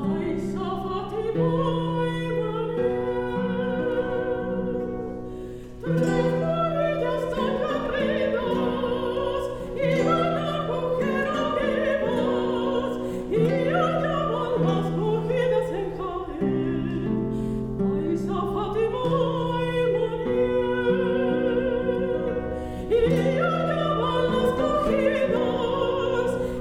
Ai sa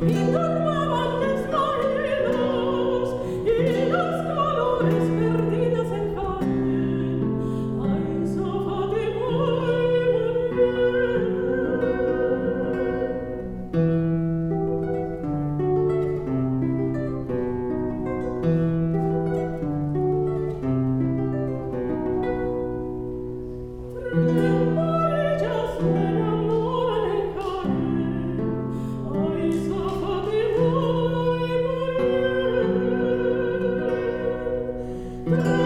in dormavano les colinas, in los colores Thank.